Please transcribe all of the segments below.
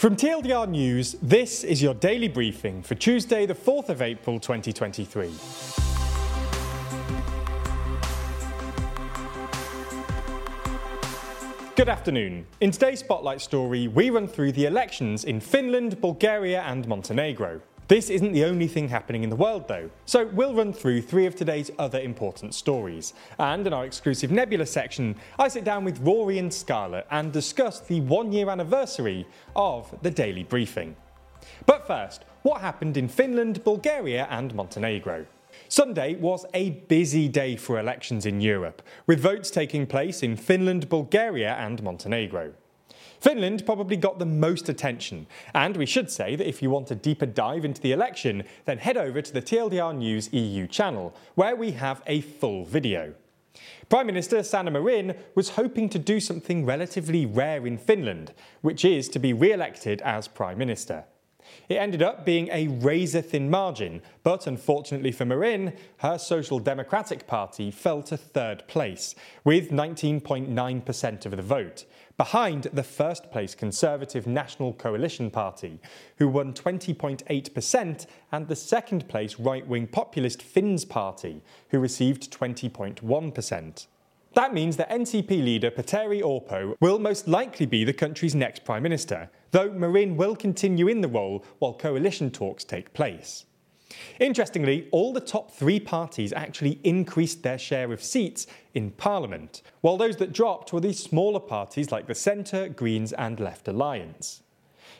From TLDR News, this is your daily briefing for Tuesday, the 4th of April 2023. Good afternoon. In today's Spotlight story, we run through the elections in Finland, Bulgaria, and Montenegro. This isn't the only thing happening in the world, though, so we'll run through three of today's other important stories. And in our exclusive Nebula section, I sit down with Rory and Scarlett and discuss the one year anniversary of the Daily Briefing. But first, what happened in Finland, Bulgaria, and Montenegro? Sunday was a busy day for elections in Europe, with votes taking place in Finland, Bulgaria, and Montenegro. Finland probably got the most attention, and we should say that if you want a deeper dive into the election, then head over to the TLDR News EU channel, where we have a full video. Prime Minister Sanna Marin was hoping to do something relatively rare in Finland, which is to be re elected as Prime Minister. It ended up being a razor thin margin, but unfortunately for Marin, her Social Democratic Party fell to third place, with 19.9% of the vote, behind the first place Conservative National Coalition Party, who won 20.8%, and the second place right wing populist Finns Party, who received 20.1%. That means that NCP leader Petteri Orpo will most likely be the country's next Prime Minister, though Marin will continue in the role while coalition talks take place. Interestingly, all the top three parties actually increased their share of seats in Parliament, while those that dropped were the smaller parties like the Centre, Greens, and Left Alliance.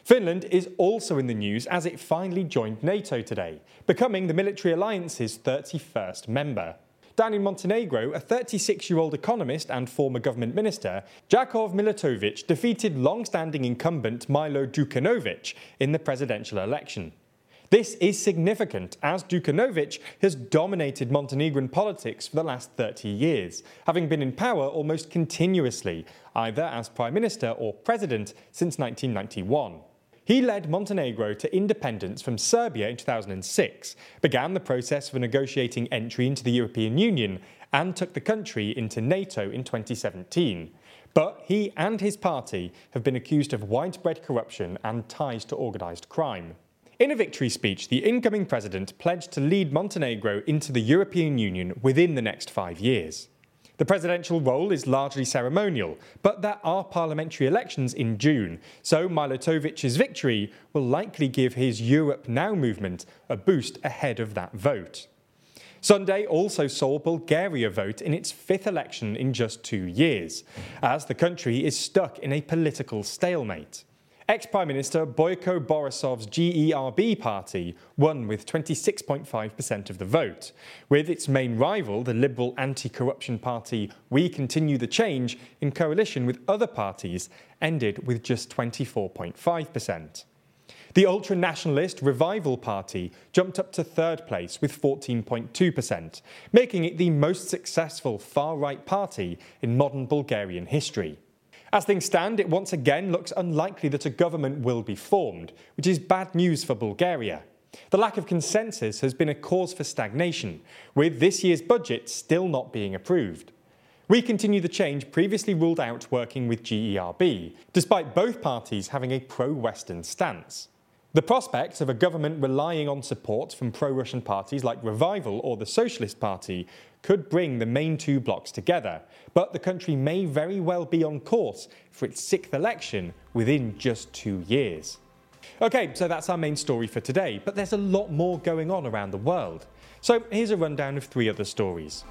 Finland is also in the news as it finally joined NATO today, becoming the military alliance's 31st member. Down in Montenegro, a 36 year old economist and former government minister, Jakov Milatovic, defeated long standing incumbent Milo Djukanovic in the presidential election. This is significant as Djukanovic has dominated Montenegrin politics for the last 30 years, having been in power almost continuously, either as prime minister or president since 1991. He led Montenegro to independence from Serbia in 2006, began the process for negotiating entry into the European Union, and took the country into NATO in 2017. But he and his party have been accused of widespread corruption and ties to organised crime. In a victory speech, the incoming president pledged to lead Montenegro into the European Union within the next five years. The presidential role is largely ceremonial, but there are parliamentary elections in June, so Milatovic's victory will likely give his Europe Now movement a boost ahead of that vote. Sunday also saw Bulgaria vote in its fifth election in just two years, as the country is stuck in a political stalemate. Ex Prime Minister Boyko Borisov's GERB party won with 26.5% of the vote, with its main rival, the Liberal anti corruption party We Continue the Change, in coalition with other parties, ended with just 24.5%. The ultra nationalist Revival Party jumped up to third place with 14.2%, making it the most successful far right party in modern Bulgarian history. As things stand, it once again looks unlikely that a government will be formed, which is bad news for Bulgaria. The lack of consensus has been a cause for stagnation, with this year's budget still not being approved. We continue the change previously ruled out working with GERB, despite both parties having a pro Western stance. The prospect of a government relying on support from pro Russian parties like Revival or the Socialist Party could bring the main two blocs together, but the country may very well be on course for its sixth election within just two years. Okay, so that's our main story for today, but there's a lot more going on around the world. So here's a rundown of three other stories.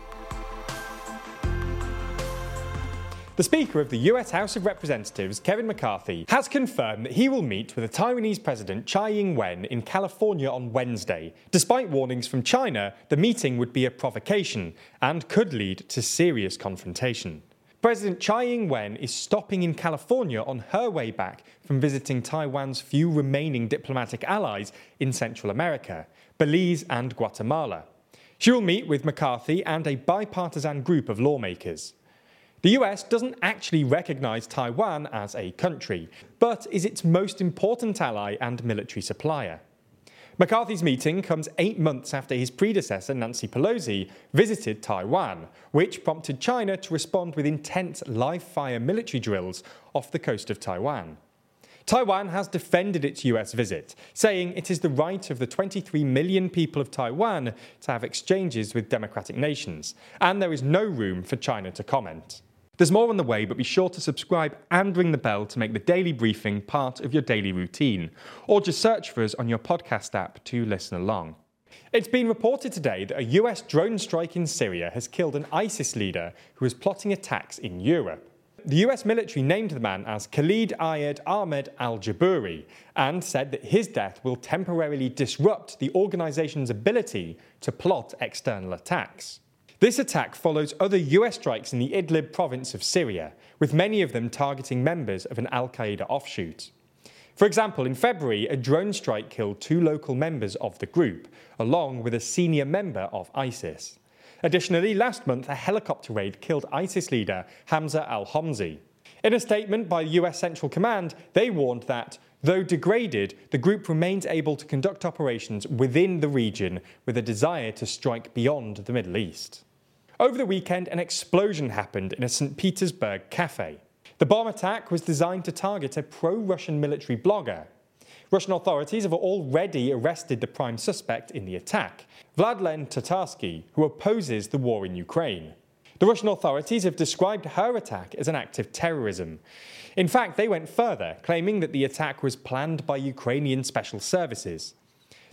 The Speaker of the US House of Representatives, Kevin McCarthy, has confirmed that he will meet with the Taiwanese President Tsai Ing wen in California on Wednesday, despite warnings from China the meeting would be a provocation and could lead to serious confrontation. President Tsai Ing wen is stopping in California on her way back from visiting Taiwan's few remaining diplomatic allies in Central America, Belize and Guatemala. She will meet with McCarthy and a bipartisan group of lawmakers. The US doesn't actually recognise Taiwan as a country, but is its most important ally and military supplier. McCarthy's meeting comes eight months after his predecessor, Nancy Pelosi, visited Taiwan, which prompted China to respond with intense live fire military drills off the coast of Taiwan. Taiwan has defended its US visit, saying it is the right of the 23 million people of Taiwan to have exchanges with democratic nations, and there is no room for China to comment. There's more on the way, but be sure to subscribe and ring the bell to make the daily briefing part of your daily routine, or just search for us on your podcast app to listen along. It's been reported today that a US drone strike in Syria has killed an ISIS leader who was plotting attacks in Europe. The US military named the man as Khalid Ayed Ahmed al Jabouri and said that his death will temporarily disrupt the organization's ability to plot external attacks. This attack follows other US strikes in the Idlib province of Syria, with many of them targeting members of an Al Qaeda offshoot. For example, in February, a drone strike killed two local members of the group, along with a senior member of ISIS. Additionally, last month, a helicopter raid killed ISIS leader Hamza al Homsi. In a statement by the US Central Command, they warned that, though degraded, the group remains able to conduct operations within the region with a desire to strike beyond the Middle East. Over the weekend, an explosion happened in a St. Petersburg cafe. The bomb attack was designed to target a pro Russian military blogger Russian authorities have already arrested the prime suspect in the attack, Vladlen Tatarsky, who opposes the war in Ukraine. The Russian authorities have described her attack as an act of terrorism. In fact, they went further, claiming that the attack was planned by Ukrainian special services.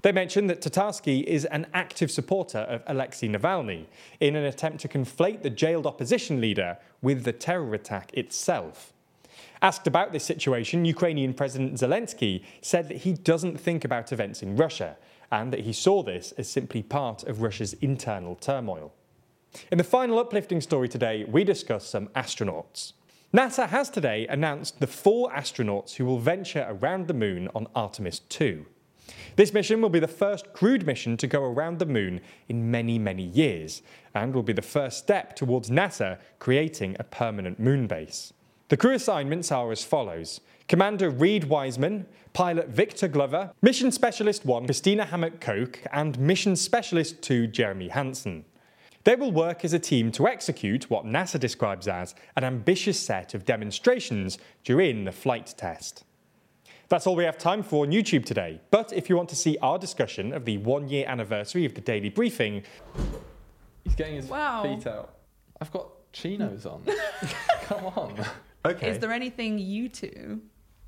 They mentioned that Tatarsky is an active supporter of Alexei Navalny in an attempt to conflate the jailed opposition leader with the terror attack itself. Asked about this situation, Ukrainian President Zelensky said that he doesn't think about events in Russia and that he saw this as simply part of Russia's internal turmoil. In the final uplifting story today, we discuss some astronauts. NASA has today announced the four astronauts who will venture around the moon on Artemis 2. This mission will be the first crewed mission to go around the moon in many, many years, and will be the first step towards NASA creating a permanent moon base. The crew assignments are as follows Commander Reid Wiseman, Pilot Victor Glover, Mission Specialist 1 Christina Hammock Koch, and Mission Specialist 2 Jeremy Hansen. They will work as a team to execute what NASA describes as an ambitious set of demonstrations during the flight test. That's all we have time for on YouTube today. But if you want to see our discussion of the one year anniversary of the daily briefing, he's getting his wow. feet out. I've got chinos on. Come on. Okay. Is there anything you two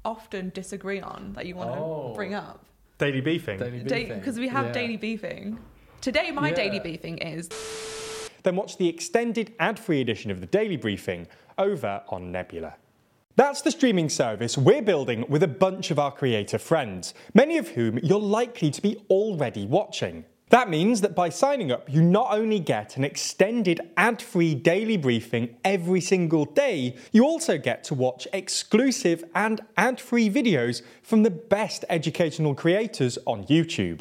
often disagree on that you want to Oh. bring up? Daily beefing. Daily beefing. Because we have Yeah. daily beefing. Today, my Yeah. daily beefing is Then watch the extended ad free edition of the daily briefing over on Nebula. That's the streaming service we're building with a bunch of our creator friends, many of whom you're likely to be already watching. That means that by signing up, you not only get an extended ad free daily briefing every single day, you also get to watch exclusive and ad free videos from the best educational creators on YouTube.